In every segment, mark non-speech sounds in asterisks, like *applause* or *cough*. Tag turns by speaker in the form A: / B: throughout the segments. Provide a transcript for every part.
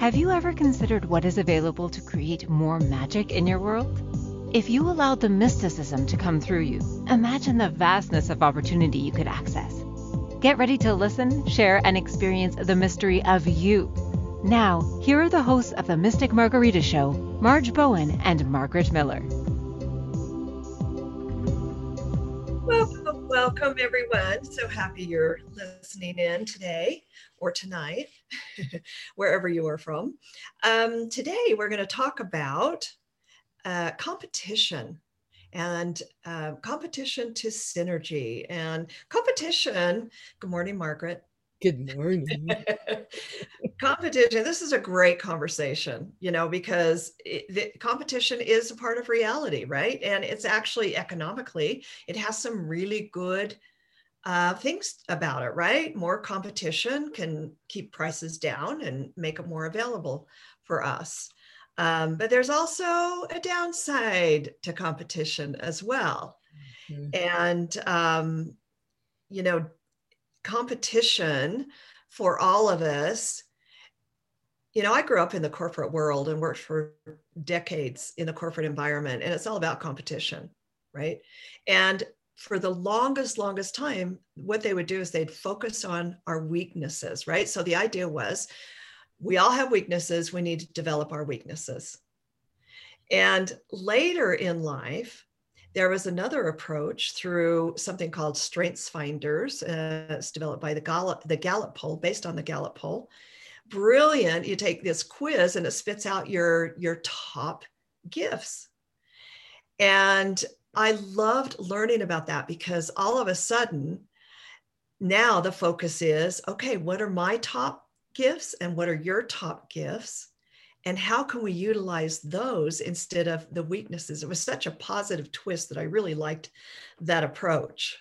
A: Have you ever considered what is available to create more magic in your world? If you allowed the mysticism to come through you, imagine the vastness of opportunity you could access. Get ready to listen, share, and experience the mystery of you. Now, here are the hosts of the Mystic Margarita Show, Marge Bowen and Margaret Miller.
B: Welcome, everyone. So happy you're listening in today or tonight, *laughs* wherever you are from. Um, today, we're going to talk about uh, competition and uh, competition to synergy and competition. Good morning, Margaret.
C: Good morning. *laughs*
B: competition. This is a great conversation, you know, because it, the competition is a part of reality, right? And it's actually economically, it has some really good uh, things about it, right? More competition can keep prices down and make it more available for us. Um, but there's also a downside to competition as well. Mm-hmm. And, um, you know, competition for all of us. You know i grew up in the corporate world and worked for decades in the corporate environment and it's all about competition right? And for the longest longest time what they would do is they'd focus on our weaknesses right? So the idea was we all have weaknesses we need to develop our weaknesses. And later in life there was another approach through something called Strengths Finders. Uh, it's developed by the Gallup, the Gallup poll, based on the Gallup poll. Brilliant. You take this quiz and it spits out your, your top gifts. And I loved learning about that because all of a sudden, now the focus is okay, what are my top gifts and what are your top gifts? And how can we utilize those instead of the weaknesses? It was such a positive twist that i really liked that approach.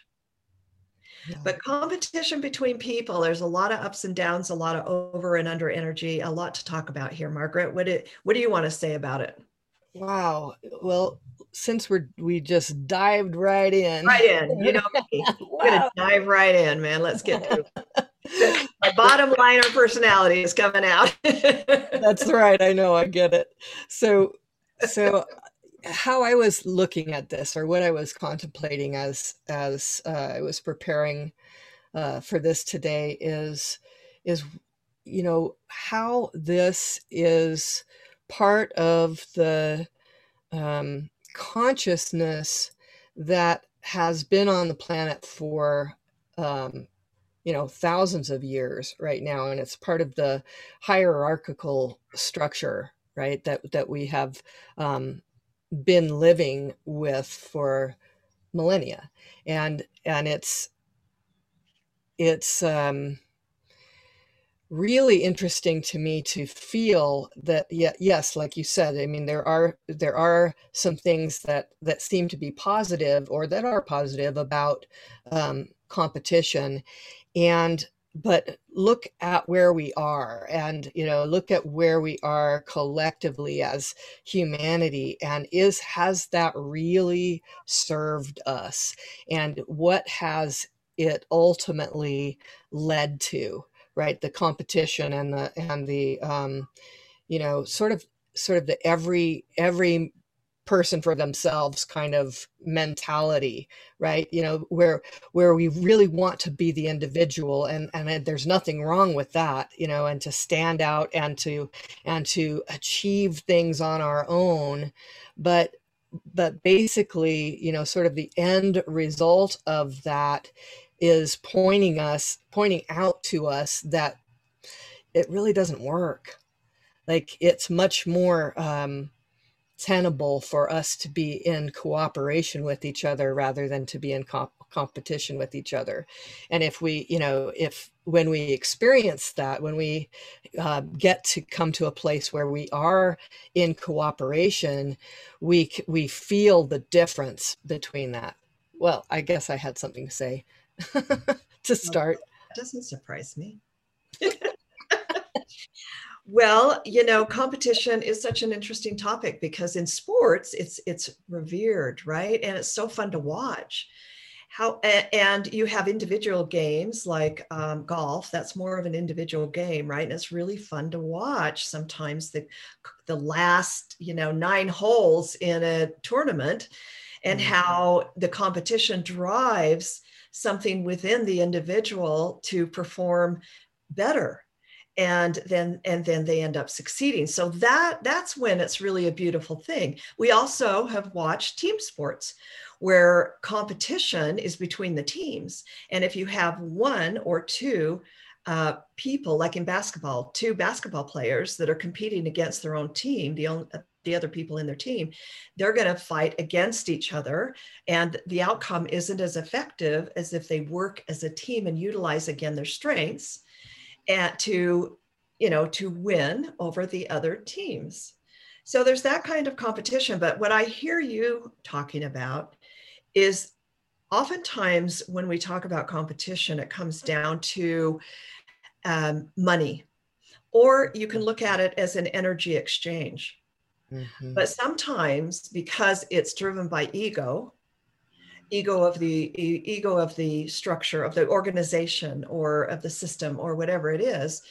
B: Yeah. but competition between people there's a lot of ups and downs a lot of over and under energy a lot to talk about here margaret. What do, what do you want to say about it?
C: Wow. Well since we're we just dived right in.
B: Right in. You know me. *laughs* wow. i'm gonna dive right in man. Let's get to it *laughs* my bottom line or personality is coming out. *laughs*
C: That's right. I know. I get it. So, so how I was looking at this, or what I was contemplating as as uh, I was preparing uh, for this today, is is you know how this is part of the um, consciousness that has been on the planet for um, you know thousands of years right now and it's part of the hierarchical structure right that that we have um, been living with for millennia. And and it's it's um, really interesting to me to feel that yeah, yes like you said i mean there are there are some things that that seem to be positive or that are positive about um, competition and but look at where we are and you know look at where we are collectively as humanity and is has that really served us? And what has it ultimately led to right? The competition and the and the um you know sort of sort of the every every person for themselves kind of mentality right? You know where where we really want to be the individual and and there's nothing wrong with that you know and to stand out and to and to achieve things on our own. But but basically you know sort of the end result of that is pointing us pointing out to us that it really doesn't work. Like it's much more um tenable for us to be in cooperation with each other rather than to be in comp- competition with each other. And if we you know if when we experience that when we uh, get to come to a place where we are in cooperation we we feel the difference between that. Well i guess i had something to say *laughs* to start.
B: doesn't surprise me *laughs* *laughs* Well, you know, competition is such an interesting topic because in sports it's it's revered, right? And it's so fun to watch. how and you have individual games like um, golf that's more of an individual game right and it's really fun to watch sometimes the the last you know nine holes in a tournament and mm-hmm. how the competition drives something within the individual to perform better and then and then they end up succeeding. So that that's when it's really a beautiful thing. We also have watched team sports where competition is between the teams. And if you have one or two uh, people like in basketball two basketball players that are competing against their own team the only the other people in their team they're going to fight against each other. And the outcome isn't as effective as if they work as a team and utilize again their strengths and to you know to win over the other teams so there's that kind of competition but what i hear you talking about is oftentimes when we talk about competition it comes down to um, money or you can look at it as an energy exchange mm-hmm. but sometimes because it's driven by ego ego of the ego of the structure of the organization or of the system or whatever it is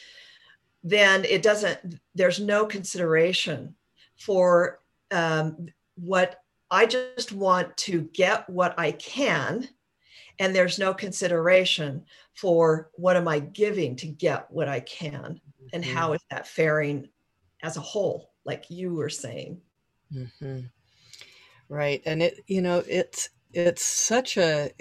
B: then it doesn't there's no consideration for um, what i just want to get what i can and there's no consideration for what am i giving to get what i can and mm-hmm. how is that faring as a whole like you were saying
C: mm-hmm. right and it you know it's it's such a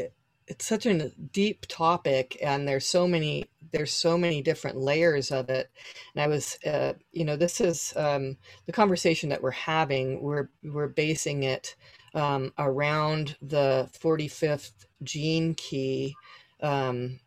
C: it's such a deep topic and there's so many there's so many different layers of it. And i was uh, you know this is um, the conversation that we're having we're we're basing it um, around the 45th gene key um,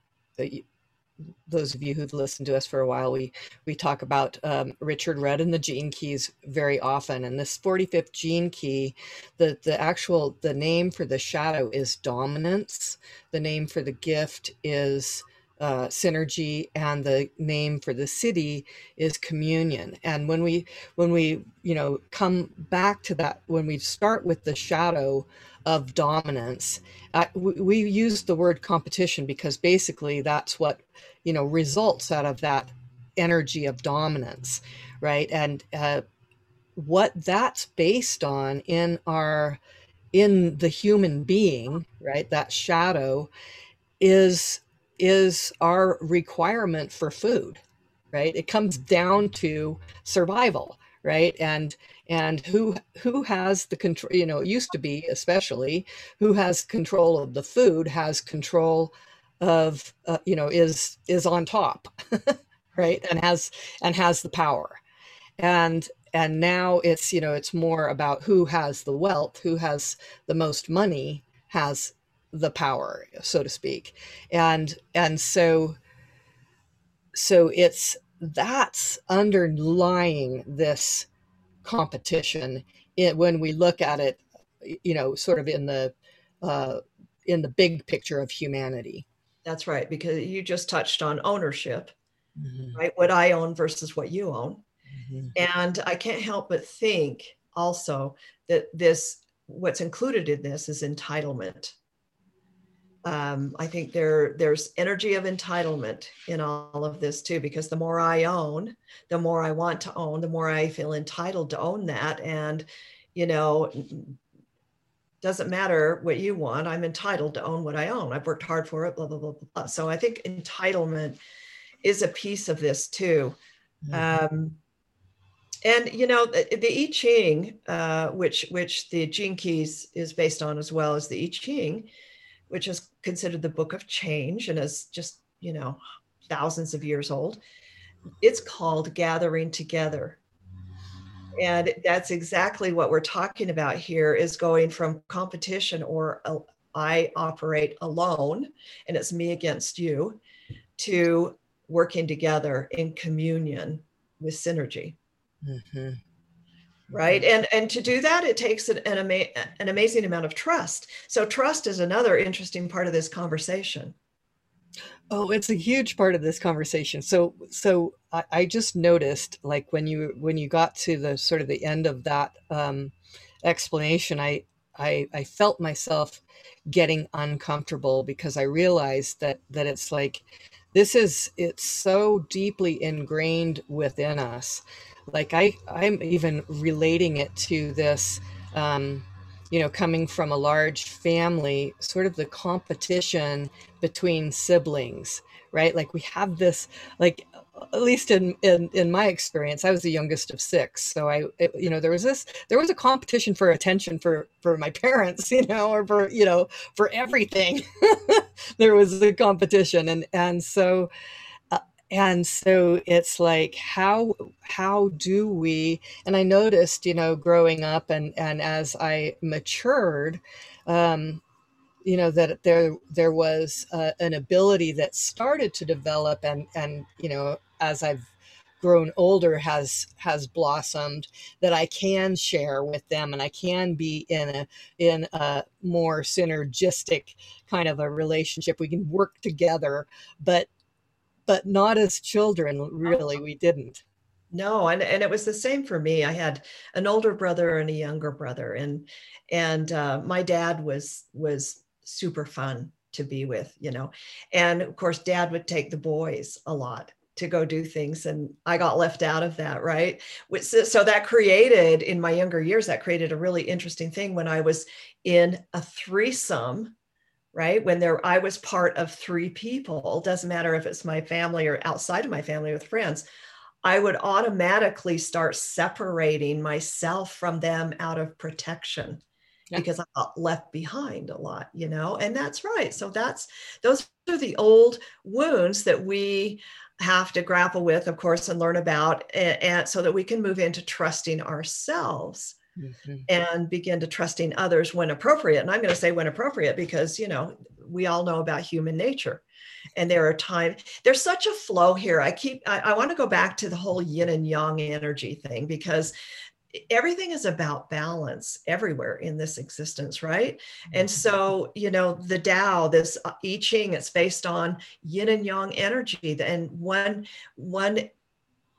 C: those of you who've listened to us for a while, we we talk about um, Richard Rudd and the gene keys very often. And this 45th gene key, the the actual the name for the shadow is dominance. The name for the gift is uh, synergy, and the name for the Siddhi is communion. And when we when we you know come back to that, when we start with the shadow of dominance, uh, we, we use the word competition because basically that's what you know results out of that energy of dominance right and uh, what that's based on in our in the human being right that shadow is is our requirement for food right? It comes down to survival right? And and who who has the control you know it used to be especially who has control of the food has control of uh, you know is is on top *laughs* right? And has and has the power. And and now it's you know it's more about who has the wealth who has the most money has the power so to speak and and so so it's that's underlying this competition it, when we look at it you know sort of in the uh, in the big picture of humanity
B: that's right, because you just touched on ownership, mm-hmm. right? What I own versus what you own. Mm-hmm. And I can't help but think also that this, what's included in this is entitlement. Um, I think there there's energy of entitlement in all of this too, because the more I own, the more I want to own, the more I feel entitled to own that. And, you know, doesn't matter what you want. I'm entitled to own what I own. I've worked hard for it, blah, blah, blah, blah. So I think entitlement is a piece of this too. Mm-hmm. Um, and you know the, the I Ching, uh, which which the Gene Keys is based on as well as the I Ching, which is considered the book of change and is just you know thousands of years old. It's called gathering together and that's exactly what we're talking about here is going from competition or uh, i operate alone and it's me against you to working together in communion with synergy mm-hmm. Right and and to do that it takes an, an, ama- an amazing amount of trust so trust is another interesting part of this conversation
C: Oh, it's a huge part of this conversation. So, so I, I, just noticed, like when you when you got to the sort of the end of that um, explanation, I I, I felt myself getting uncomfortable because I realized that that it's like this is it's so deeply ingrained within us. Like I I'm even relating it to this um, you know, coming from a large family, sort of the competition between siblings, right? Like we have this, like at least in, in in my experience i was the youngest of six so i it, you know there was this there was a competition for attention for for my *laughs* parents you know or for you know for everything *laughs* there was a competition and and so and so it's like how how do we and i noticed you know growing up and and as i matured um you know that there there was uh, an ability that started to develop and and you know as I've grown older has has blossomed that I can share with them and I can be in a in a more synergistic kind of a relationship. We can work together but but not as children really we didn't.
B: No and, and it was the same for me. I had an older brother and a younger brother and and uh, my dad was was super fun to be with you know. And of course dad would take the boys a lot to go do things and i got left out of that right? So that created in my younger years that created a really interesting thing when i was in a threesome right when there i was part of three people doesn't matter if it's my family or outside of my family with friends i would automatically start separating myself from them out of protection yeah. because I got left behind a lot, you know, and that's right. So that's those are the old wounds that we have to grapple with, of course, and learn about, and, and so that we can move into trusting ourselves. Mm-hmm. and begin to trusting others when appropriate. And I'm going to say when appropriate because, you know, we all know about human nature. And there are times, there's such a flow here. I keep, I, I want to go back to the whole yin and yang energy thing because everything is about balance everywhere in this existence right and mm-hmm. so you know the Tao this uh, i ching it's based on yin and yang energy and one one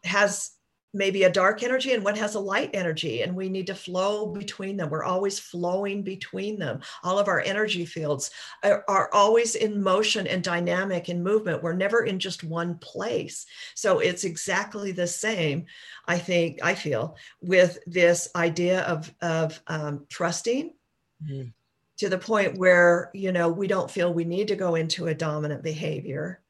B: has maybe a dark energy and one has a light energy and we need to flow between them. We're always flowing between them. All of our energy fields are, are, always in motion and dynamic and movement. We're never in just one place. So it's exactly the same i think i feel with this idea of of um, trusting mm-hmm. to the point where you know we don't feel we need to go into a dominant behavior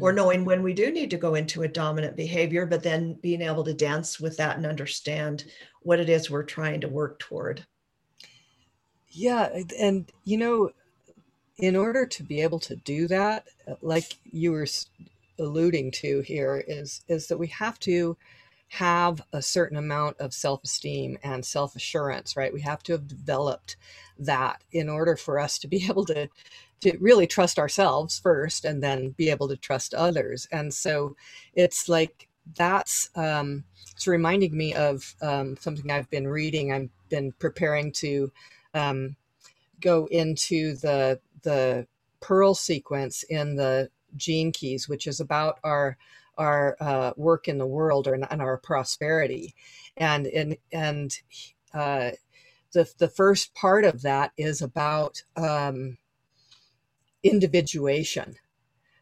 B: or mm. knowing when we do need to go into a dominant behavior, but then being able to dance with that and understand what it is we're trying to work toward.
C: Yeah. And, you know, in order to be able to do that, like you were alluding to here, is, is that we have to have a certain amount of self-esteem and self-assurance right we have to have developed that in order for us to be *laughs* able to to really trust ourselves first and then be able to trust others. And so it's like that's um, it's reminding me of um, something i've been reading. I've been preparing to um, go into the the pearl sequence in the gene keys which is about our our uh, work in the world or and our prosperity. And and and uh, the the first part of that is about um, individuation.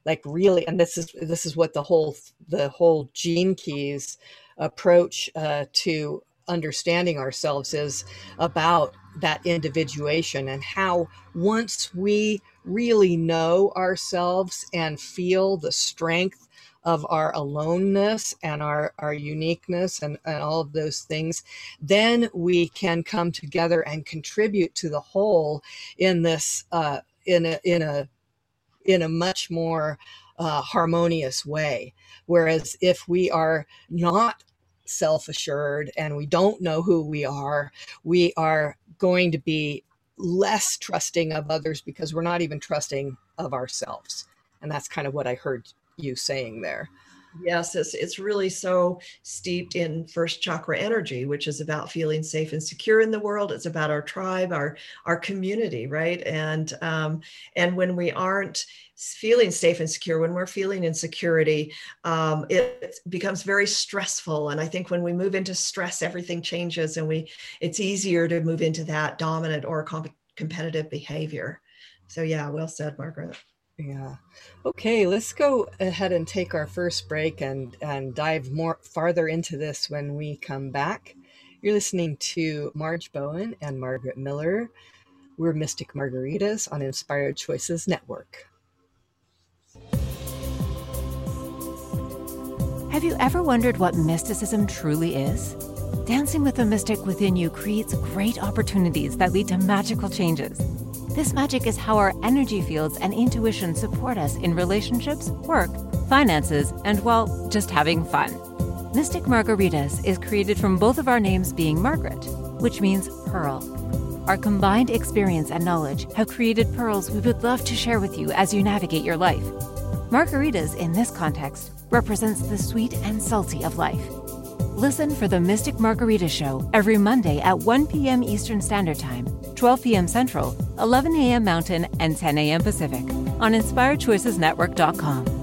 C: Like really and this is this is what the whole the whole gene keys approach uh, to understanding ourselves is about that individuation and how once we really know ourselves and feel the strength of our aloneness and our, our uniqueness and, and all of those things, then we can come together and contribute to the whole in this uh, in a in a in a much more uh, harmonious way. Whereas if we are not self assured and we don't know who we are, we are going to be less trusting of others because we're not even trusting of ourselves. And that's kind of what I heard you saying there.
B: Yes, it's it's really so steeped in first chakra energy, which is about feeling safe and secure in the world. It's about our tribe, our our community, right? And um, and when we aren't feeling safe and secure, when we're feeling insecurity, um, it becomes very stressful. And I think when we move into stress, everything changes, and we it's easier to move into that dominant or comp- competitive behavior. So yeah, well said, Margaret.
C: Yeah. Okay, let's go ahead and take our first break and and dive more farther into this when we come back. You're listening to Marge Bowen and Margaret Miller. We're Mystic Margaritas on Inspired Choices Network.
A: Have you ever wondered what mysticism truly is? Dancing with the mystic within you creates great opportunities that lead to magical changes. This magic is how our energy fields and intuition support us in relationships, work, finances, and, well, just having fun. Mystic Margaritas is created from both of our names being Margaret, which means pearl. Our combined experience and knowledge have created pearls we would love to share with you as you navigate your life. Margaritas, in this context, represents the sweet and salty of life. Listen for the Mystic Margarita Show every Monday at 1 p.m. Eastern Standard Time, 12 p.m. Central, 11 a.m. Mountain, and 10 a.m. Pacific on InspiredChoicesNetwork.com.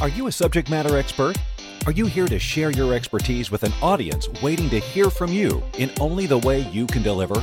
D: Are you a subject matter expert? Are you here to share your expertise with an audience waiting to hear from you in only the way you can deliver?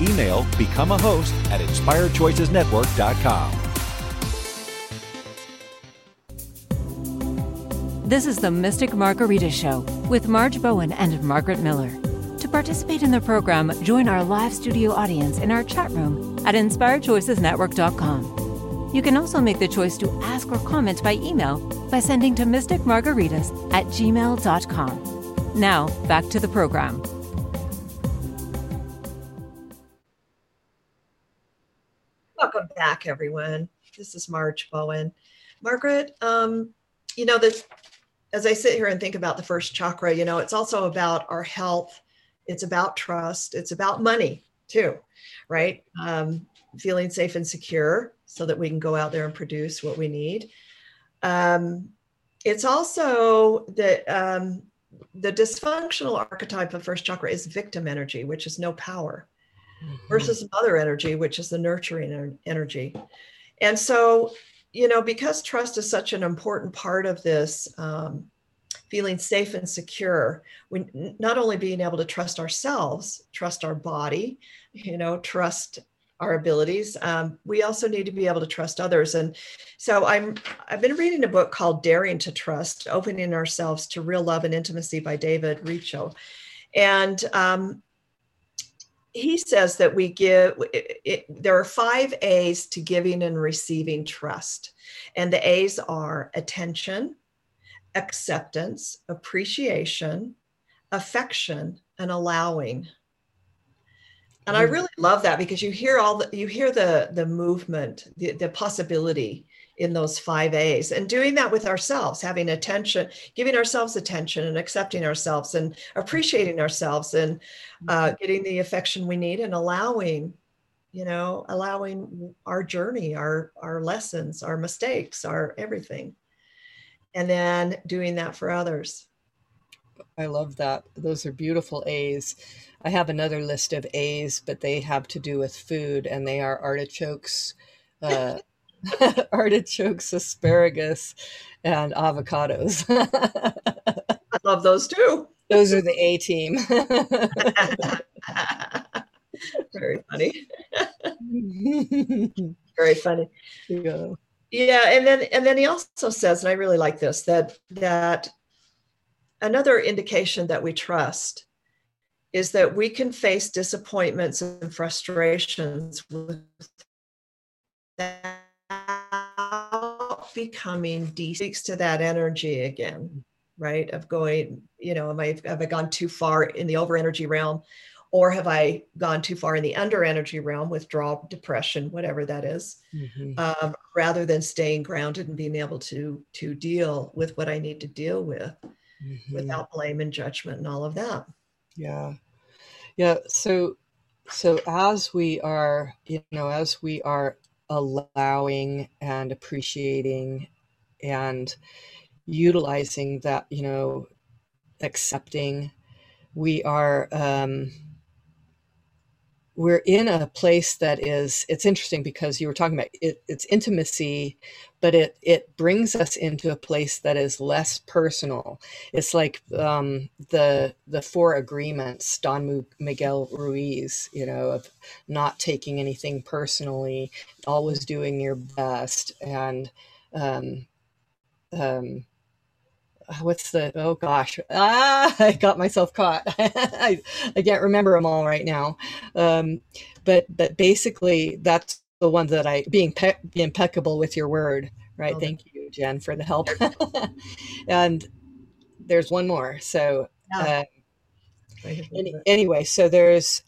D: Email become a host at inspiredchoicesnetwork.com.
A: This is the Mystic Margarita Show with Marge Bowen and Margaret Miller. To participate in the program, join our live studio audience in our chat room at inspiredchoicesnetwork.com. You can also make the choice to ask or comment by email by sending to mysticmargaritas at gmail.com. Now, back to the program.
B: Welcome back, everyone. This is Marge Bowen. Margaret, um, you know, this, as I sit here and think about the first chakra, you know, it's also about our health, it's about trust, it's about money too, right? Um, feeling safe and secure so that we can go out there and produce what we need. Um, it's also that um, the dysfunctional archetype of first chakra is victim energy, which is no power. Versus mother energy, which is the nurturing energy. And so, you know, because trust is such an important part of this um, feeling safe and secure, we not only being able to trust ourselves, trust our body, you know, trust our abilities um, we also need to be able to trust others. And so i'm i've been reading a book called daring to trust opening ourselves to real love and intimacy by david Richo and um, he says that we give it, it, there are five a's to giving and receiving trust and the a's are attention acceptance appreciation affection and allowing and i mm. really love that because you hear all the you hear the the movement the, the possibility in those five A's and doing that with ourselves, having attention, giving ourselves attention and accepting ourselves and appreciating ourselves and uh, mm-hmm. getting the affection we need and allowing, you know, allowing our journey, our, our lessons, our mistakes, our everything. And then doing that for others.
C: I love that. Those are beautiful A's. I have another list of A's, but they have to do with food and they are artichokes. Uh, *laughs* *laughs* artichokes, asparagus, and avocados. *laughs*
B: I love those too.
C: Those are the A team. *laughs*
B: Very funny. Very funny. Yeah. Yeah, and then and then he also says, and I really like this, that that another indication that we trust is that we can face disappointments and frustrations with becoming de speaks to that energy again, right? Of going, you know, am I have I gone too far in the over energy realm? Or have I gone too far in the under energy realm, withdrawal, depression, whatever that is, mm-hmm. um, rather than staying grounded and being able to to deal with what I need to deal with mm-hmm. without blame and judgment and all of that.
C: Yeah, yeah. So, so as we are, you know, as we are allowing and appreciating and utilizing that, you know, accepting, we are um, we're in a place that is it's interesting because you were talking about it, it's intimacy but it it brings us into a place that is less personal. It's like um, the the four agreements don miguel ruiz you know of not taking anything personally always doing your best and um, um, what's the oh gosh ah *laughs* i got myself caught. *laughs* I, I can't remember them all right now. Um, but but basically that's the one that i being pe- be impeccable with your word right? Okay. thank you jen for the help. *laughs* And there's one more so uh, any, anyway so there's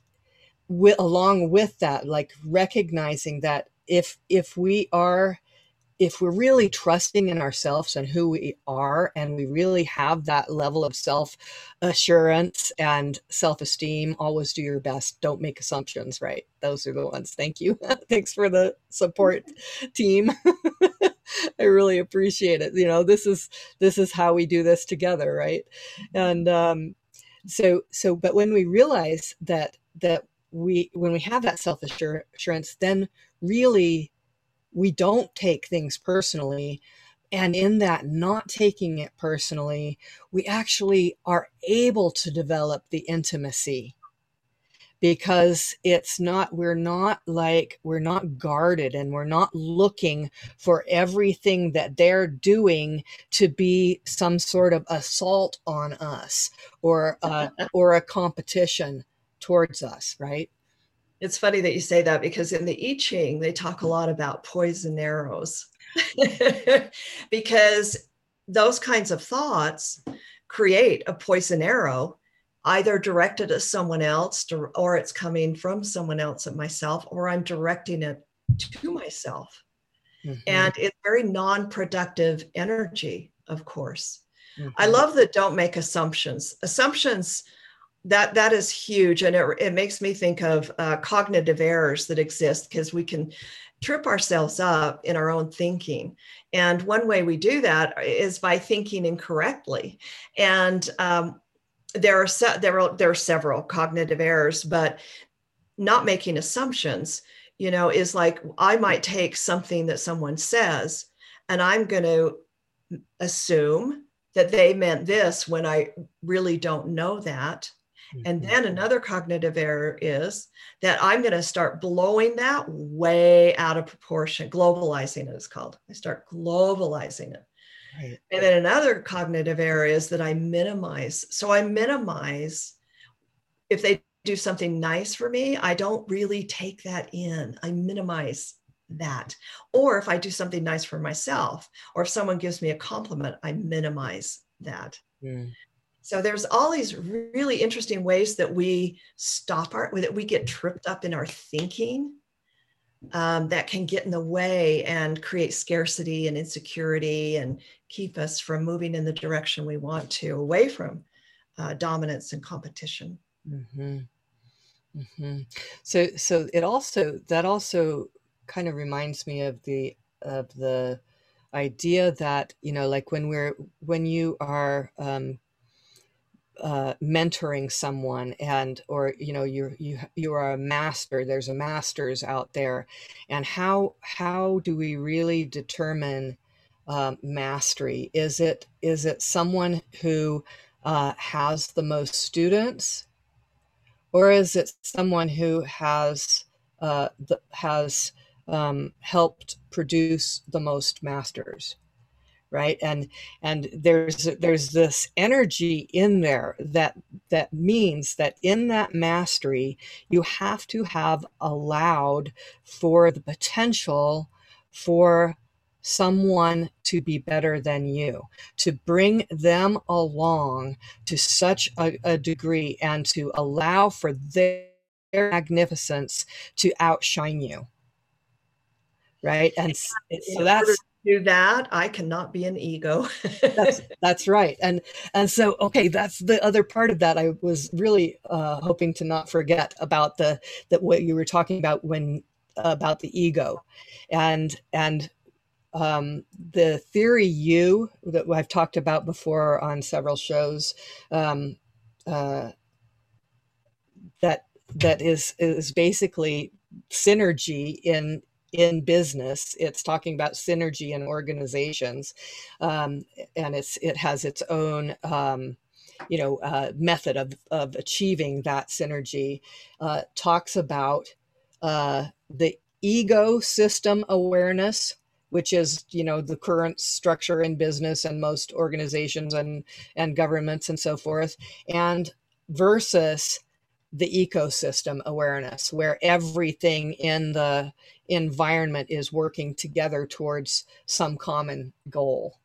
C: along with that like recognizing that if if we are if we're really trusting in ourselves and who we are, and we really have that level of self assurance and self esteem, always do your best. Don't make assumptions, right? Those are the ones. Thank you. *laughs* Thanks for the support *laughs* team. *laughs* I really appreciate it. You know, this is this is how we do this together, right? And um, so so, but when we realize that that we when we have that self assurance, then really we don't take things personally. And in that not taking it personally, we actually are able to develop the intimacy because it's not, we're not like, we're not guarded and we're not looking for everything that they're doing to be some sort of assault on us or, uh, a, *laughs* or a competition towards us, right?
B: It's funny that you say that because in the I Ching, they talk a lot about poison arrows *laughs* because those kinds of thoughts create a poison arrow either directed at someone else or it's coming from someone else at myself or i'm directing it to myself mm-hmm. and it's very non-productive energy of course mm-hmm. i love that don't make assumptions assumptions that that is huge. And it, it makes me think of uh, cognitive errors that exist because we can trip ourselves up in our own thinking. And one way we do that is by thinking incorrectly. And um, there are se- there are there are several cognitive errors but not making assumptions you know is like i might take something that someone says and i'm going to assume that they meant this when i really don't know that and mm-hmm. then another cognitive error is that I'm going to start blowing that way out of proportion. Globalizing it is called. I start globalizing it. Right. And then another cognitive error is that I minimize. So I minimize if they do something nice for me, I don't really take that in. I minimize that. Or if I do something nice for myself, or if someone gives me a compliment, I minimize that. Mm. So there's all these really interesting ways that we stop our that we get tripped up in our thinking um, that can get in the way and create scarcity and insecurity and keep us from moving in the direction we want to away from uh, dominance and competition.
C: Mm-hmm. Mm-hmm. So so it also that also kind of reminds me of the of the idea that you know like when we're when you are um, uh, mentoring someone and or you know you you you are a master there's a masters out there. And how how do we really determine uh, mastery? Is it is it someone who uh, has the most students? Or is it someone who has uh, the, has um, helped produce the most masters right and and there's there's this energy in there that that means that in that mastery you have to have allowed for the potential for someone to be better than you, to bring them along to such a, a degree and to allow for their magnificence to outshine you. Right. And so that's
B: do that i cannot be an ego. *laughs*
C: That's that's right and and so okay that's the other part of that i was really uh, hoping to not forget about the that what you were talking about when about the ego. And and um, the Theory U that I've talked about before on several shows um, uh, that that is is basically synergy in in business it's talking about synergy in organizations um, and it's it has its own um, you know uh, method of, of achieving that synergy uh, talks about uh, the ego system awareness which is you know the current structure in business and most organizations and and governments and so forth and versus the ecosystem awareness where everything in the environment is working together towards some common goal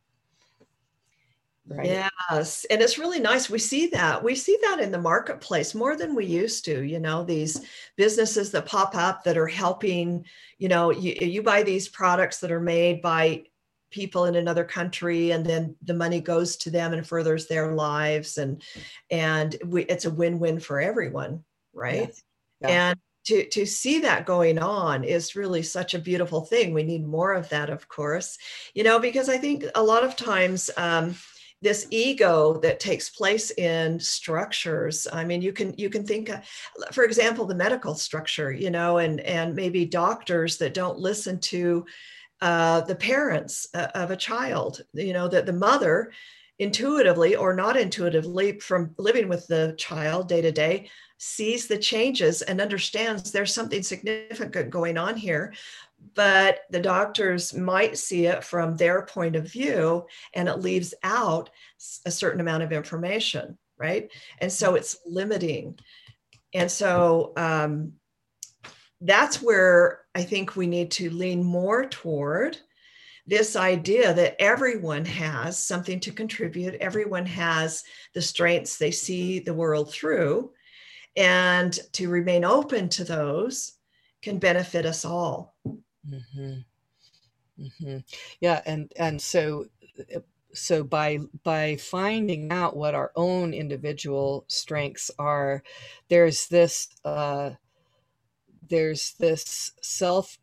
B: Right. Yes. And it's really nice. We see that. We see that in the marketplace more than we used to. You know, these businesses that pop up that are helping, you know, you, you buy these products that are made by people in another country and then the money goes to them and furthers their lives and and we, it's a win-win for everyone right yes. yeah. and to to see that going on is really such a beautiful thing we need more of that of course you know because i think a lot of times um, this ego that takes place in structures i mean you can you can think uh, for example the medical structure you know and and maybe doctors that don't listen to uh, the parents uh, of a child you know that the mother intuitively or not intuitively from living with the child day to day sees the changes and understands there's something significant going on here. But the doctors might see it from their point of view and it leaves out a certain amount of information right? And so it's limiting. And so um, that's where i think we need to lean more toward this idea that everyone has something to contribute everyone has the strengths they see the world through and to remain open to those can benefit us all
C: Mm-hmm. Mm-hmm. Yeah, and and so uh, so by by finding out what our own individual strengths are, there's this uh, there's this self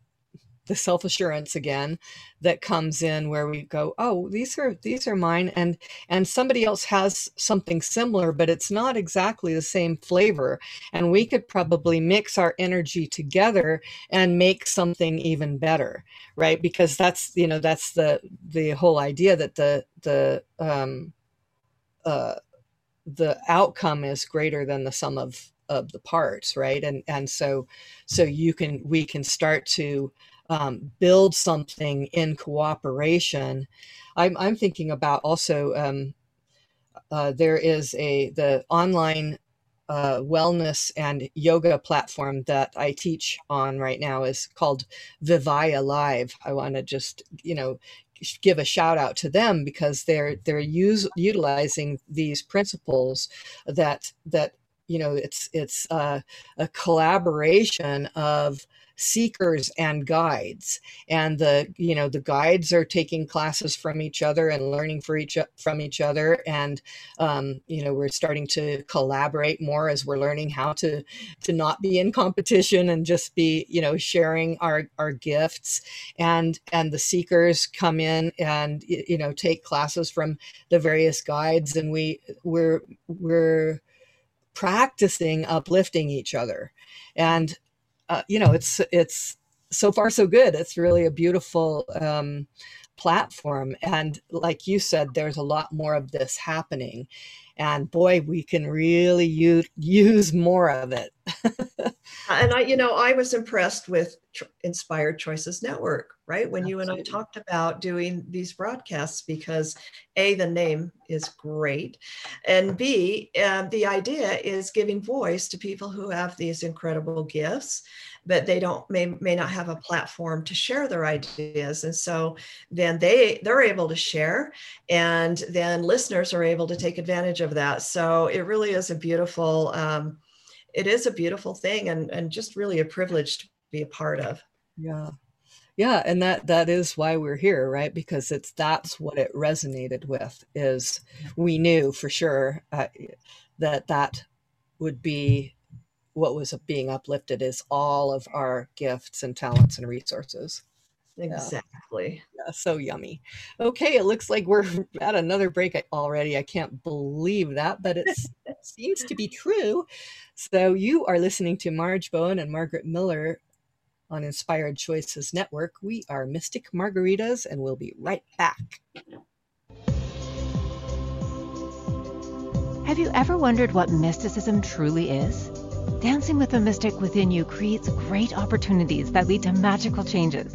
C: the self assurance again that comes in where we go oh these are these are mine and and somebody else has something similar but it's not exactly the same flavor. And we could probably mix our energy together and make something even better right? Because that's you know that's the the whole idea that the the um uh the outcome is greater than the sum of of the parts right and and so so you can we can start to um, build something in cooperation. I'm, I'm thinking about also um, uh, there is a the online uh, wellness and yoga platform that I teach on right now is called Vivaya Live. I want to just you know give a shout out to them because they're they're use, utilizing these principles that that you know it's it's uh, a collaboration of seekers and guides. And the you know the guides are taking classes from each other and learning for each from each other. And um, you know we're starting to collaborate more as we're learning how to to not be in competition and just be you know sharing our our gifts. And and the seekers come in and you know take classes from the various guides. And we we're we're practicing uplifting each other and uh, you know, it's it's so far so good. It's really a beautiful um, platform, and like you said, there's a lot more of this happening, and boy, we can really use use more of it. *laughs*
B: and I, you know, I was impressed with Inspired Choices Network, right? When Absolutely. you and I talked about doing these broadcasts, because A, the name is great, and B, um, the idea is giving voice to people who have these incredible gifts but they don't may, may not have a platform to share their ideas and so then they they're able to share and then listeners are able to take advantage of that so it really is a beautiful um, it is a beautiful thing and and just really a privilege to be a part of.
C: Yeah. Yeah and that that is why we're here right? Because it's that's what it resonated with is we knew for sure uh, that that would be what was being uplifted is all of our gifts and talents and resources
B: exactly
C: yeah. yeah, so yummy okay it looks like we're *laughs* at another break already i can't believe that but *laughs* it seems to be true so you are listening to marge bowen and margaret miller on Inspired Choices Network. We are Mystic Margaritas, and we'll be right back.
A: Have you ever wondered what mysticism truly is? Dancing with the mystic within you creates great opportunities that lead to magical changes.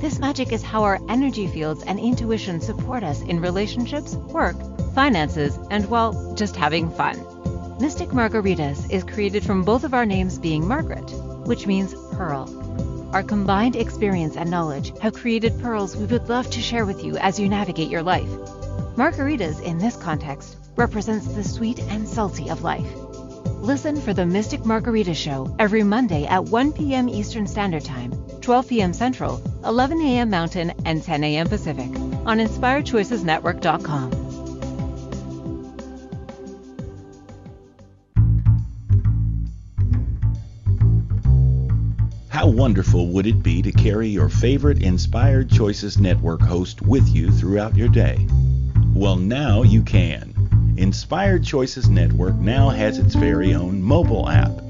A: This magic is how our energy fields and intuition support us in relationships, work, finances, and, well, just having fun. Mystic Margaritas is created from both of our names being Margaret, which means pearl, our combined experience and knowledge have created pearls we would love to share with you as you navigate your life. Margaritas, in this context, represents the sweet and salty of life. Listen for the Mystic Margarita Show every Monday at 1 p.m. Eastern Standard Time, 12 p.m. Central, 11 a.m. Mountain, and 10 a.m. Pacific on InspiredChoicesNetwork.com.
E: How wonderful would it be to carry your favorite Inspired Choices Network host with you throughout your day? Well, now you can. Inspired Choices Network now has its very own mobile app.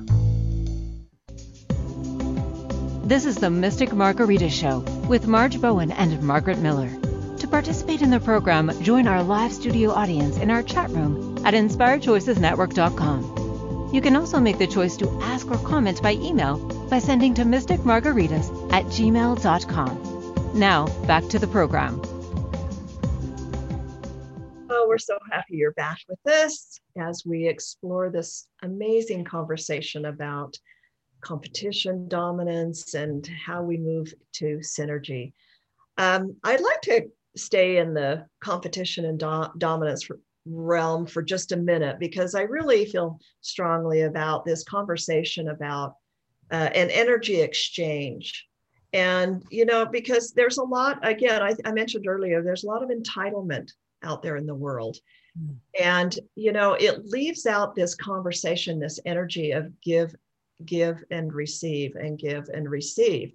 A: This is the Mystic Margarita Show with Marge Bowen and Margaret Miller. To participate in the program, join our live studio audience in our chat room at inspiredchoicesnetwork.com. You can also make the choice to ask or comment by email by sending to mysticmargaritas at gmail.com. Now, back to the program.
B: Oh, we're so happy you're back with us as we explore this amazing conversation about competition dominance and how we move to synergy. Um, I'd like to stay in the competition and do- dominance realm for just a minute because I really feel strongly about this conversation about uh, an energy exchange. And, you know, because there's a lot, again, I, I mentioned earlier, there's a lot of entitlement out there in the world. Mm. And, you know, it leaves out this conversation, this energy of give, give and receive and give and receive.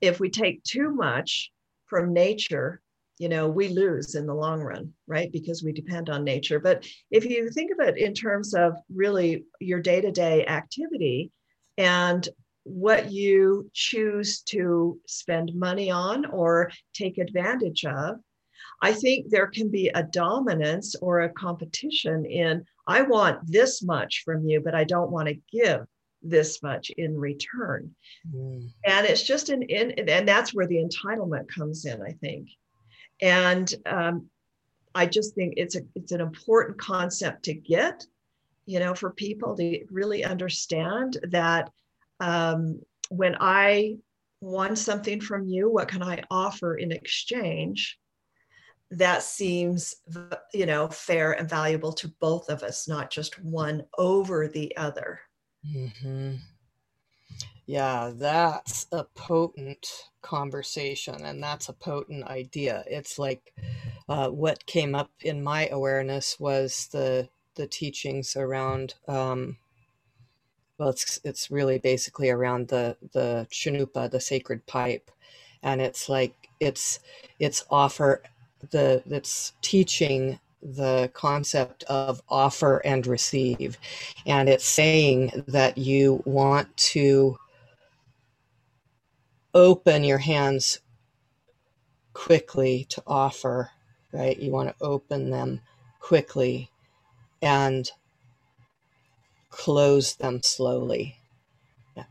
B: If we take too much from nature, you know, we lose in the long run, right? Because we depend on nature. But if you think of it in terms of really your day to day activity and what you choose to spend money on or take advantage of, I think there can be a dominance or a competition in, I want this much from you, but I don't want to give this much in return. Mm. And it's just an, in, and that's where the entitlement comes in, I think. And um, I just think it's a, it's an important concept to get, you know, for people to really understand that um, when I want something from you, what can I offer in exchange? that seems you know fair and valuable to both of us not just one over the other
C: mm-hmm. yeah that's a potent conversation and that's a potent idea it's like uh, what came up in my awareness was the the teachings around um, well it's it's really basically around the the Chanunpa the sacred pipe and it's like it's it's offer the that's teaching the concept of offer and receive and it's saying that you want to open your hands quickly to offer, right? You want to open them quickly and close them slowly.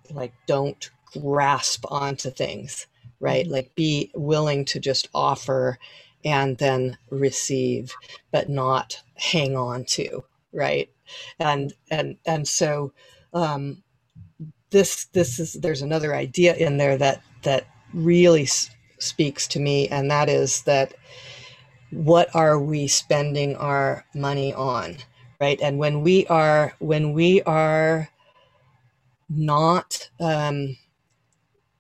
C: Like, don't grasp onto things, right? Like, be willing to just offer and then receive, but not hang on to, right? And and and so um, this this is there's another idea in there that that really s- speaks to me, and that is that what are we spending our money on, right? And when we are when we are not um,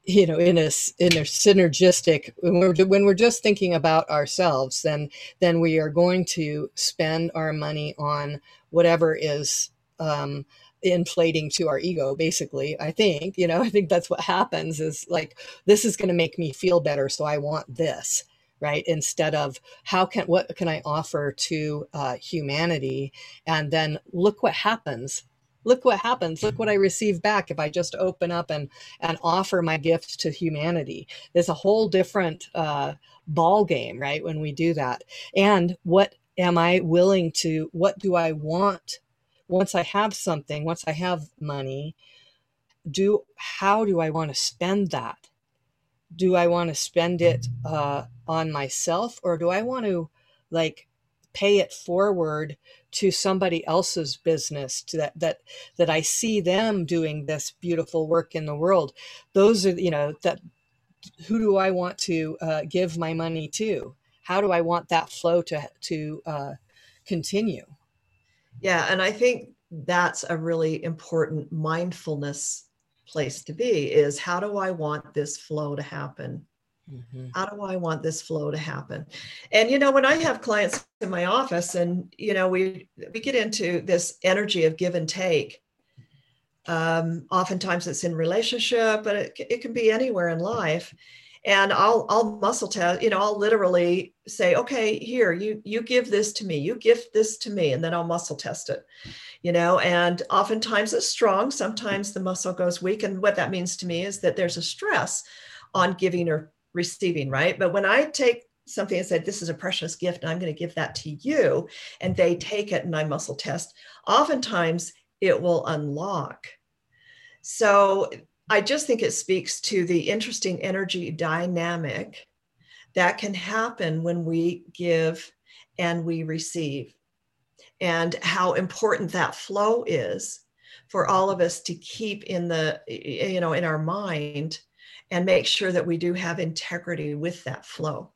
C: you know in a in a synergistic when we're when we're just thinking about ourselves then then we are going to spend our money on whatever is um, inflating to our ego basically i think you know *laughs* i think that's what happens is like this is going to make me feel better so i want this right? Instead of how can what can i offer to uh, humanity? And then look what happens look what happens. Look what i receive back if i just open up and and offer my gift to humanity. There's a whole different uh, ball game right when we do that. And what am i willing to what do i want? Once i have something once i have money do how do i want to spend that? Do i want to spend it uh, on myself or do i want to like pay it forward to somebody else's business to that that that I see them doing this beautiful work in the world. Those are you know that who do I want to uh, give my money to? How do I want that flow to to uh, continue?
B: Yeah and I think that's a really important mindfulness place to be is how do I want this flow to happen Mm-hmm. How do I want this flow to happen? And you know, when I have clients in my office, and you know, we we get into this energy of give and take. Um, oftentimes, it's in relationship, but it, it can be anywhere in life. And I'll I'll muscle test. You know, I'll literally say, okay, here you you give this to me, you gift this to me, and then I'll muscle test it. You know, and oftentimes it's strong. Sometimes the muscle goes weak, and what that means to me is that there's a stress on giving or receiving, right? But when I take something and said, This is a precious gift, and I'm going to give that to you, and they take it and I muscle test, oftentimes it will unlock. So I just think it speaks to the interesting energy dynamic that can happen when we give and we receive, and how important that flow is for all of us to keep in the you know in our mind and make sure that we do have integrity with that flow.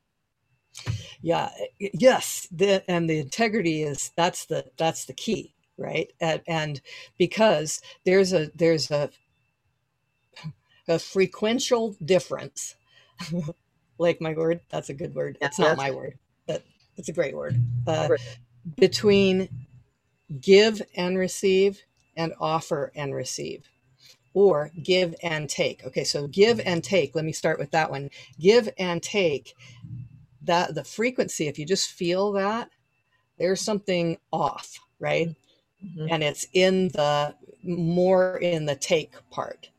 C: Yeah yes the, and the integrity is that's the that's the key right? And, and because there's a there's a a frequential difference. *laughs* Like my word that's a good word. It's not my word but it's a great word. Uh, between give and receive and offer and receive or give and take. Okay, so give and take. Let me start with that one. Give and take. That the frequency, if you just feel that, there's something off, right? Mm-hmm. And it's in the more in the take part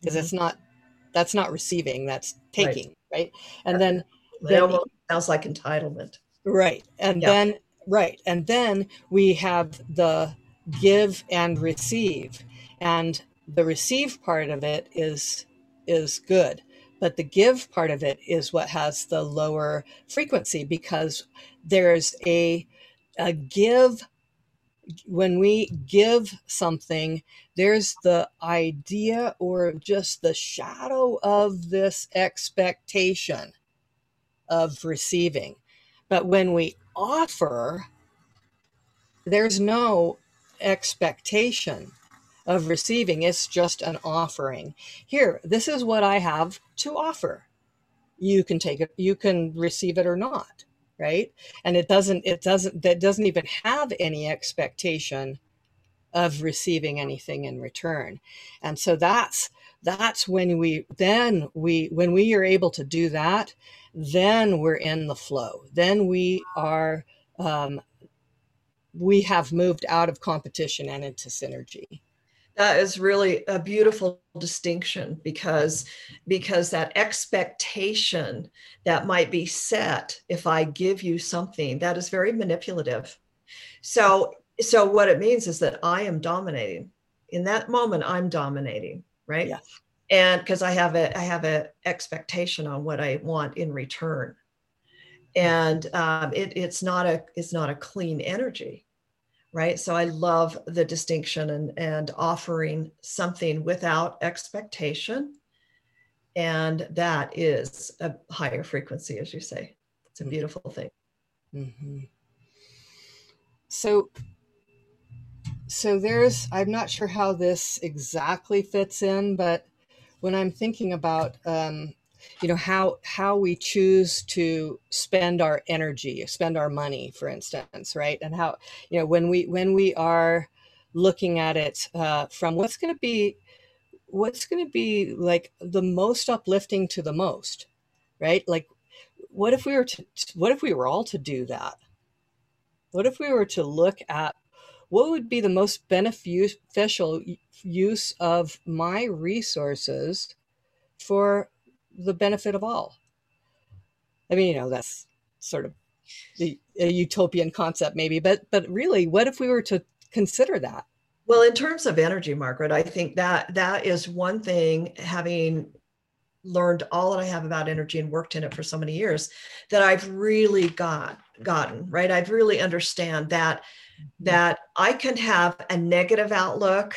C: because mm-hmm. it's not that's not receiving, that's taking, right? right? And then, then
B: almost sounds like entitlement.
C: Right. And yeah. then right. And then we have the give and receive. And the receive part of it is is good but the give part of it is what has the lower frequency because there's a a give when we give something there's the idea or just the shadow of this expectation of receiving. But when we offer there's no expectation of receiving. It's just an offering. Here, this is what I have to offer. You can take it, you can receive it or not, right? And it doesn't, it doesn't, that doesn't even have any expectation of receiving anything in return. And so that's, that's when we, then we, when we are able to do that, then we're in the flow. Then we are, um, we have moved out of competition and into synergy
B: that is really a beautiful distinction because because that expectation that might be set if i give you something that is very manipulative. So so what it means is that i am dominating. In that moment i'm dominating right?
C: Yeah.
B: and because i have a i have a expectation on what i want in return. And um, it, it's not a it's not a clean energy right? So i love the distinction and and offering something without expectation. And that is a higher frequency as you say. It's a
C: Mhm.
B: beautiful thing.
C: Hmm So, so there's, I'm not sure how this exactly fits in, but when I'm thinking about, um, you know, how how we choose to spend our energy, spend our money, for instance, right, and how, you know, when we when we are looking at it uh, from what's going to be what's going to be like the most uplifting to the most, right? Like, what if we were to what if we were all to do that? What if we were to look at what would be the most beneficial use of my resources for the benefit of all? I mean, you know, that's sort of the, a utopian concept, maybe, but but really, what if we were to consider that?
B: well in terms of energy margaret i think that that is one thing having learned all that i have about energy and worked in it for so many years that i've really got gotten right i've really understand that that i can have a negative outlook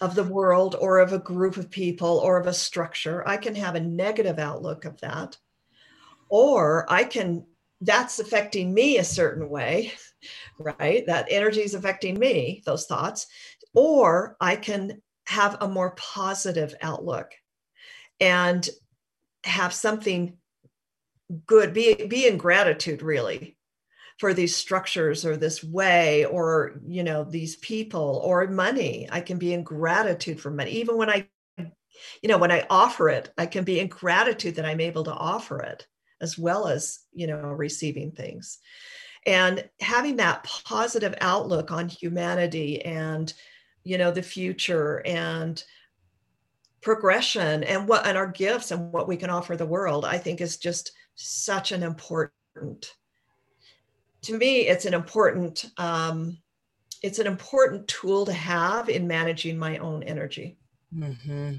B: of the world or of a group of people or of a structure i can have a negative outlook of that. Or i can that's affecting me a certain way *laughs* right? That energy is affecting me those thoughts. Or i can have a more positive outlook and have something good be be in gratitude really for these structures or this way or you know these people or money. I can be in gratitude for money. Even when i you know when i offer it i can be in gratitude that i'm able to offer it as well as you know receiving things. And having that positive outlook on humanity and you know the future and progression and what and our gifts and what we can offer the world i think is just such an important to me it's an important um, it's an important tool to have in managing my own energy.
C: Hmm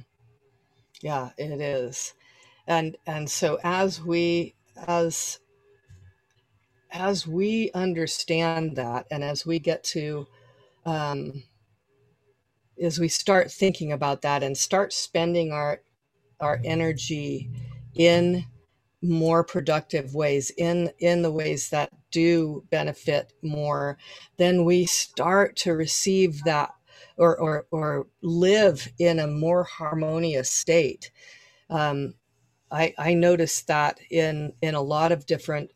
C: Yeah, it is, and and so as we as as we understand that, and as we get to um, as we start thinking about that and start spending our our energy in more productive ways in in the ways that do benefit more then we start to receive that or or, or live in a more harmonious state. Um, I, I noticed that in in a lot of different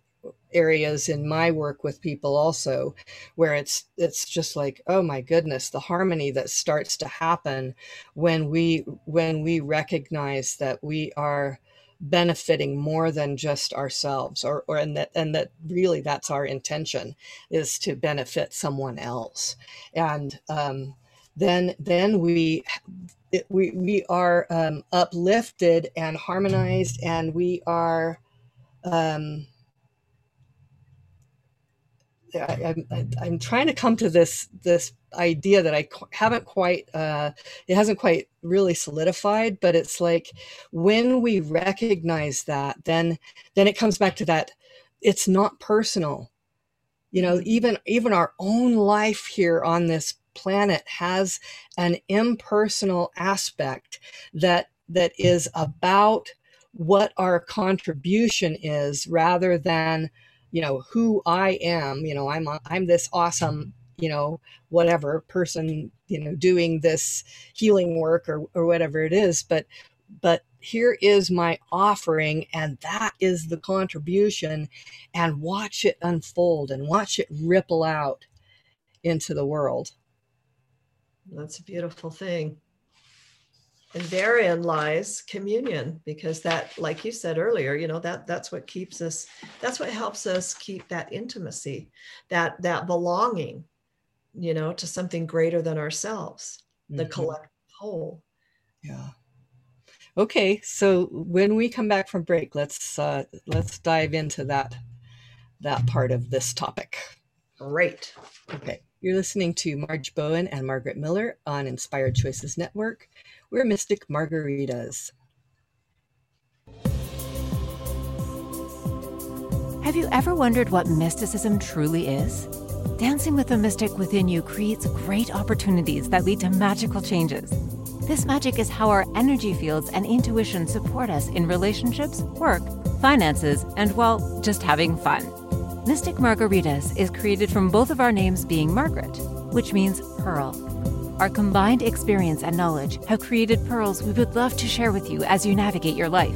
C: areas in my work with people also where it's it's just like oh my goodness the harmony that starts to happen when we when we recognize that we are benefiting more than just ourselves or, or and that and that really that's our intention is to benefit someone else. And um, then then we it, we we are um, uplifted and harmonized and we are um, I, I, I'm trying to come to this this idea that I haven't quite uh, it hasn't quite really solidified, but it's like when we recognize that, then then it comes back to that it's not personal. You know, even even our own life here on this planet has an impersonal aspect that that is about what our contribution is rather than you know who i am you know i'm I'm this awesome you know whatever person you know doing this healing work or, or whatever it is but but here is my offering and that is the contribution and watch it unfold and watch it ripple out into the world.
B: That's a beautiful thing. And therein lies communion because that like you said earlier you know that that's what keeps us that's what helps us keep that intimacy that that belonging you know to something greater than ourselves the mm-hmm. collective whole.
C: Yeah. Okay, so when we come back from break, let's uh, let's dive into that that part of this topic.
B: Great.
C: Okay, you're listening to Marge Bowen and Margaret Miller on Inspired Choices Network. We're Mystic Margaritas.
A: Have you ever wondered what mysticism truly is? Dancing with the mystic within you creates great opportunities that lead to magical changes. This magic is how our energy fields and intuition support us in relationships, work, finances, and, well, just having fun. Mystic Margaritas is created from both of our names being Margaret, which means pearl. Our combined experience and knowledge have created pearls we would love to share with you as you navigate your life.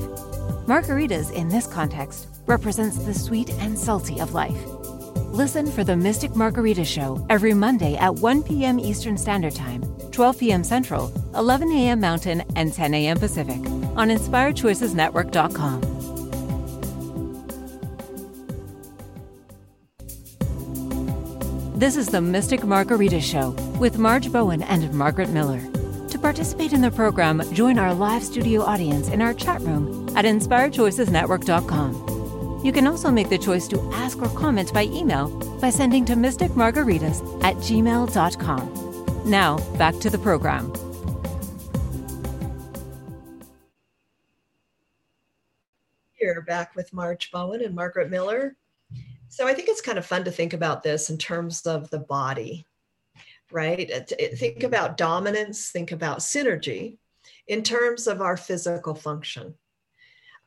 A: Margaritas, in this context, represents the sweet and salty of life. Listen for the Mystic Margarita Show every Monday at 1 p.m. Eastern Standard Time, 12 p.m. Central, 11 a.m. Mountain, and 10 a.m. Pacific on InspiredChoicesNetwork.com. This is the Mystic Margarita Show with Marge Bowen and Margaret Miller. To participate in the program, join our live studio audience in our chat room at InspiredChoicesNetwork.com. You can also make the choice to ask or comment by email by sending to mysticmargaritas at gmail.com. Now, back to the program.
B: You're back with Marge Bowen and Margaret Miller. So I think it's kind of fun to think about this in terms of the body, right? Uh, think about dominance, think about synergy in terms of our physical function.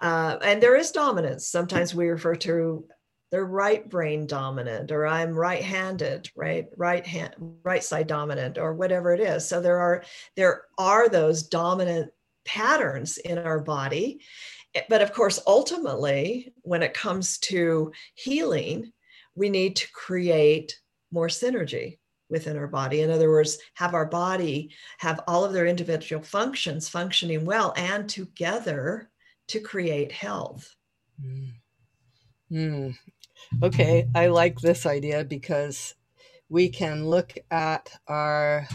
B: Uh, and there is dominance. Sometimes we refer to the right brain dominant, or I'm right-handed, right, right hand, right side dominant, or whatever it is. So there are there are those dominant patterns in our body. But of course, ultimately, when it comes to healing, we need to create more synergy within our body. In other words, have our body have all of their individual functions functioning well and together to create health. Mm.
C: Mm. Okay, I like this idea because we can look at ourselves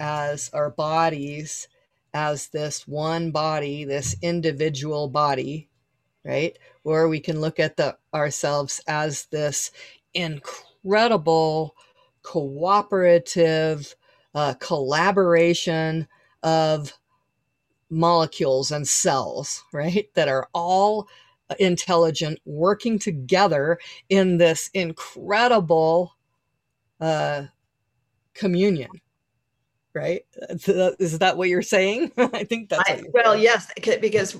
C: as our bodies as this one body, this individual body, right? Or we can look at the ourselves as this incredible cooperative uh, collaboration of molecules and cells, right, that are all intelligent, working together in this incredible uh, communion. Right? Is that what you're saying? *laughs* I think that's. I,
B: well, yes, because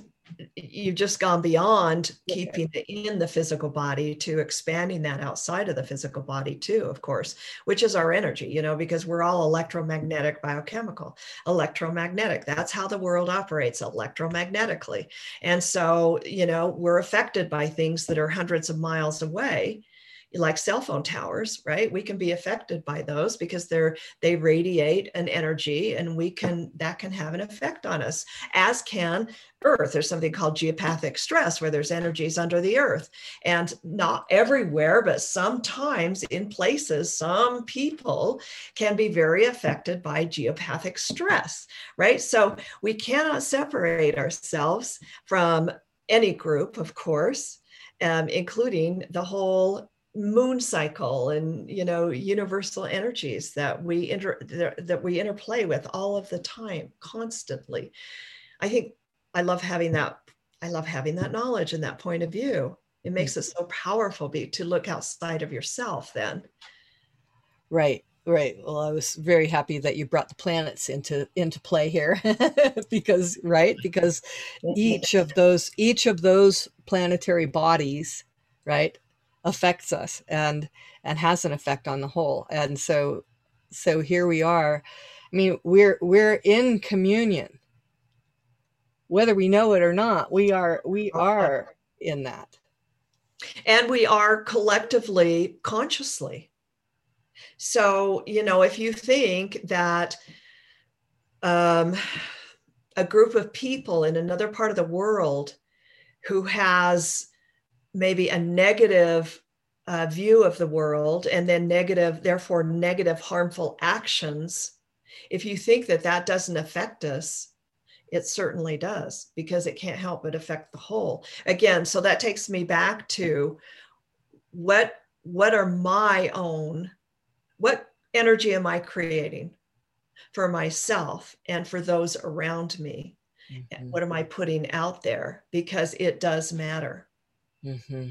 B: you've just gone beyond keeping it in the physical body to expanding that outside of the physical body too of course which is our energy you know because we're all electromagnetic biochemical electromagnetic that's how the world operates electromagnetically. And so you know we're affected by things that are hundreds of miles away like cell phone towers right? We can be affected by those because they're they radiate an energy and we can that can have an effect on us as can earth. There's something called geopathic stress where there's energies under the earth and not everywhere but sometimes in places some people can be very affected by geopathic stress right? So we cannot separate ourselves from any group of course um, including the whole moon cycle and you know universal energies that we inter that we interplay with all of the time constantly. I think i love having that i love having that knowledge and that point of view. It makes it so powerful be, to look outside of yourself then.
C: Right right. Well i was very happy that you brought the planets into into play here *laughs* because right? Because each of those each of those planetary bodies right affects us and and has an effect on the whole. And so so here we are. I mean we're we're in communion. Whether we know it or not we are we are in that.
B: And we are collectively consciously. So you know if you think that um, a group of people in another part of the world who has maybe a negative uh, view of the world and then negative, therefore, negative, harmful actions If you think that that doesn't affect us, it certainly does because it can't help but affect the whole. Again, so that takes me back to what what are my own what energy am I creating for myself and for those around me? Mm-hmm. And what am I putting out there? Because it does matter.
C: Mm-hmm.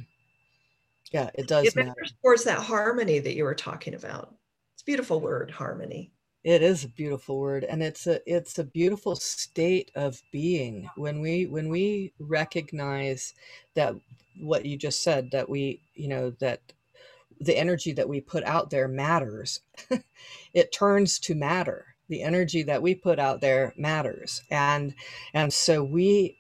C: Yeah, it does it matter.
B: that harmony that you were talking about. It's a beautiful word, harmony.
C: It is a beautiful word, and it's a it's a beautiful state of being when we when we recognize that what you just said that we you know that the energy that we put out there matters. *laughs* it turns to matter. The energy that we put out there matters, and and so we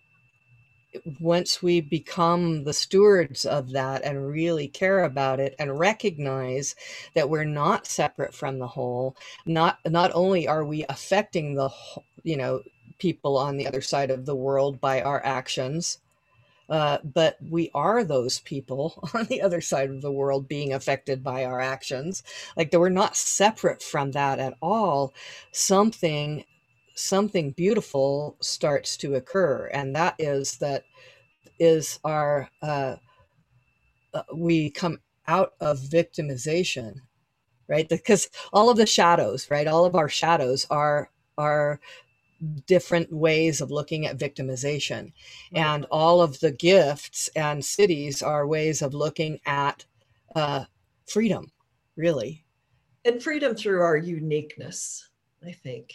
C: once we become the stewards of that and really care about it and recognize that we're not separate from the whole not not only are we affecting the you know people on the other side of the world by our actions uh, but we are those people *laughs* on the other side of the world being affected by our actions. Like we're not separate from that at all. Something something beautiful starts to occur and that is that is our uh, uh, we come out of victimization right? Because all of the shadows right? All of our shadows are are different ways of looking at victimization. And all of the gifts and siddhis are ways of looking at uh, freedom really.
B: And freedom through our uniqueness i think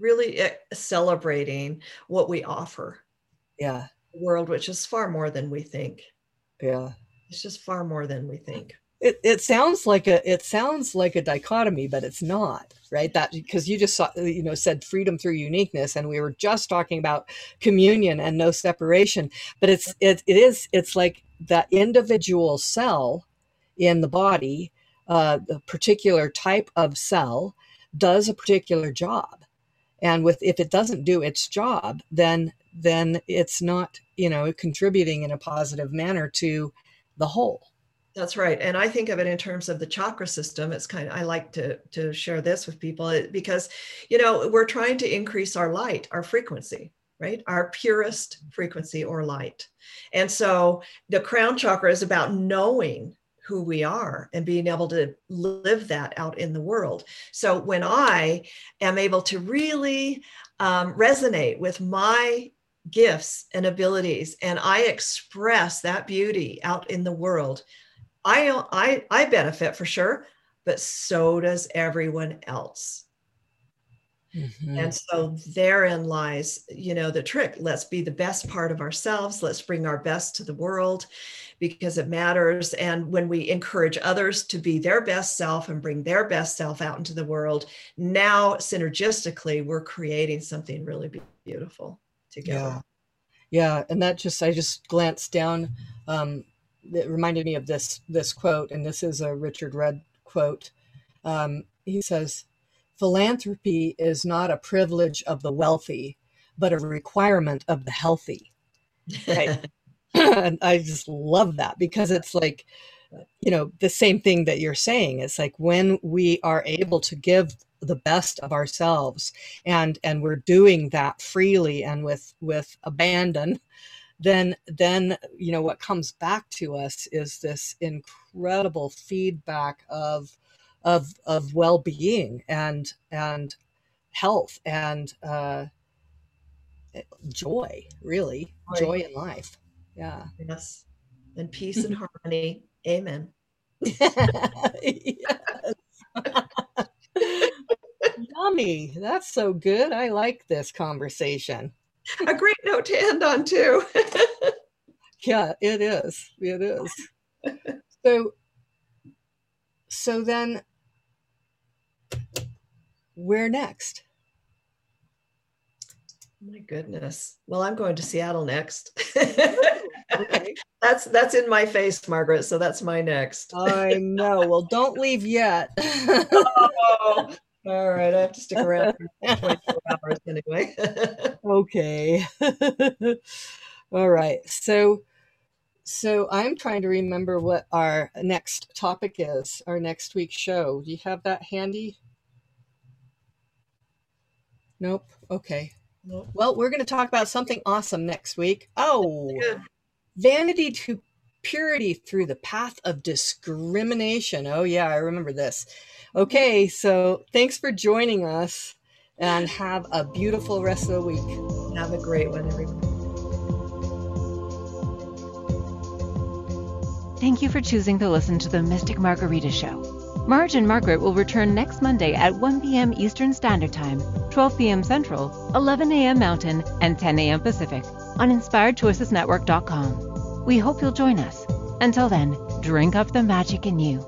B: really eh, celebrating what we offer.
C: Yeah.
B: World which is far more than we think.
C: Yeah.
B: It's just far more than we think.
C: It, it sounds like a it sounds like a dichotomy but it's not right? That because you just saw you know said freedom through uniqueness and we were just talking about communion and no separation. But it's it, it is it's like the individual cell in the body uh, the particular type of cell does a particular job and with if it doesn't do its job then then it's not you know contributing in a positive manner to the whole
B: that's right. And I think of it in terms of the chakra system. It's kind of, I like to, to share this with people eh, because, you know, we're trying to increase our light, our frequency, right? Our purest frequency or light. And so the crown chakra is about knowing who we are and being able to live that out in the world. So when I am able to really um, resonate with my gifts and abilities and I express that beauty out in the world, I, I, I benefit for sure, but so does everyone else. Mm-hmm. And so therein lies, you know, the trick. Let's be the best part of ourselves. Let's bring our best to the world because it matters. And when we encourage others to be their best self and bring their best self out into the world, now synergistically, we're creating something really beautiful together.
C: Yeah. Yeah. And that just, I just glanced down um, it reminded me of this this quote, and this is a Richard Rudd quote. Um, he says, "Philanthropy is not a privilege of the wealthy, but a requirement of the healthy." Right. *laughs* and I just love that because it's like, you know, the same thing that you're saying. It's like when we are able to give the best of ourselves and and we're doing that freely and with with abandon then then you know what comes back to us is this incredible feedback of of of well-being and and health and uh, joy really joy in life. Yeah.
B: Yes. And peace and harmony. Amen. *laughs*
C: Yummy. That's so good. I like this conversation.
B: A great note to end on too. *laughs*
C: yeah, it is. It is. So so then where next?
B: My goodness. Well, I'm going to Seattle next. Oh, okay. *laughs* That's that's in my face, Margaret. So that's my next.
C: I know. Well, don't leave yet. *laughs* oh,
B: all right, I have to stick around for *laughs* 24 hours anyway.
C: okay. All right. So so I'm trying to remember what our next topic is, our next week's show. Do you have that handy? Nope. Okay.
B: Nope.
C: Well, we're going to talk about something awesome next week. Oh,
B: Good.
C: vanity to purity through the path of discrimination. Oh, yeah, I remember this. Okay, so thanks for joining us and have a beautiful rest of the week.
B: Have a great one, everyone.
A: Thank you for choosing to listen to the Mystic Margarita Show. Marge and Margaret will return next Monday at 1 p.m. Eastern Standard Time, 12 p.m. Central, 11 a.m. Mountain, and 10 a.m. Pacific on InspiredChoicesNetwork.com. We hope you'll join us. Until then, drink up the magic in you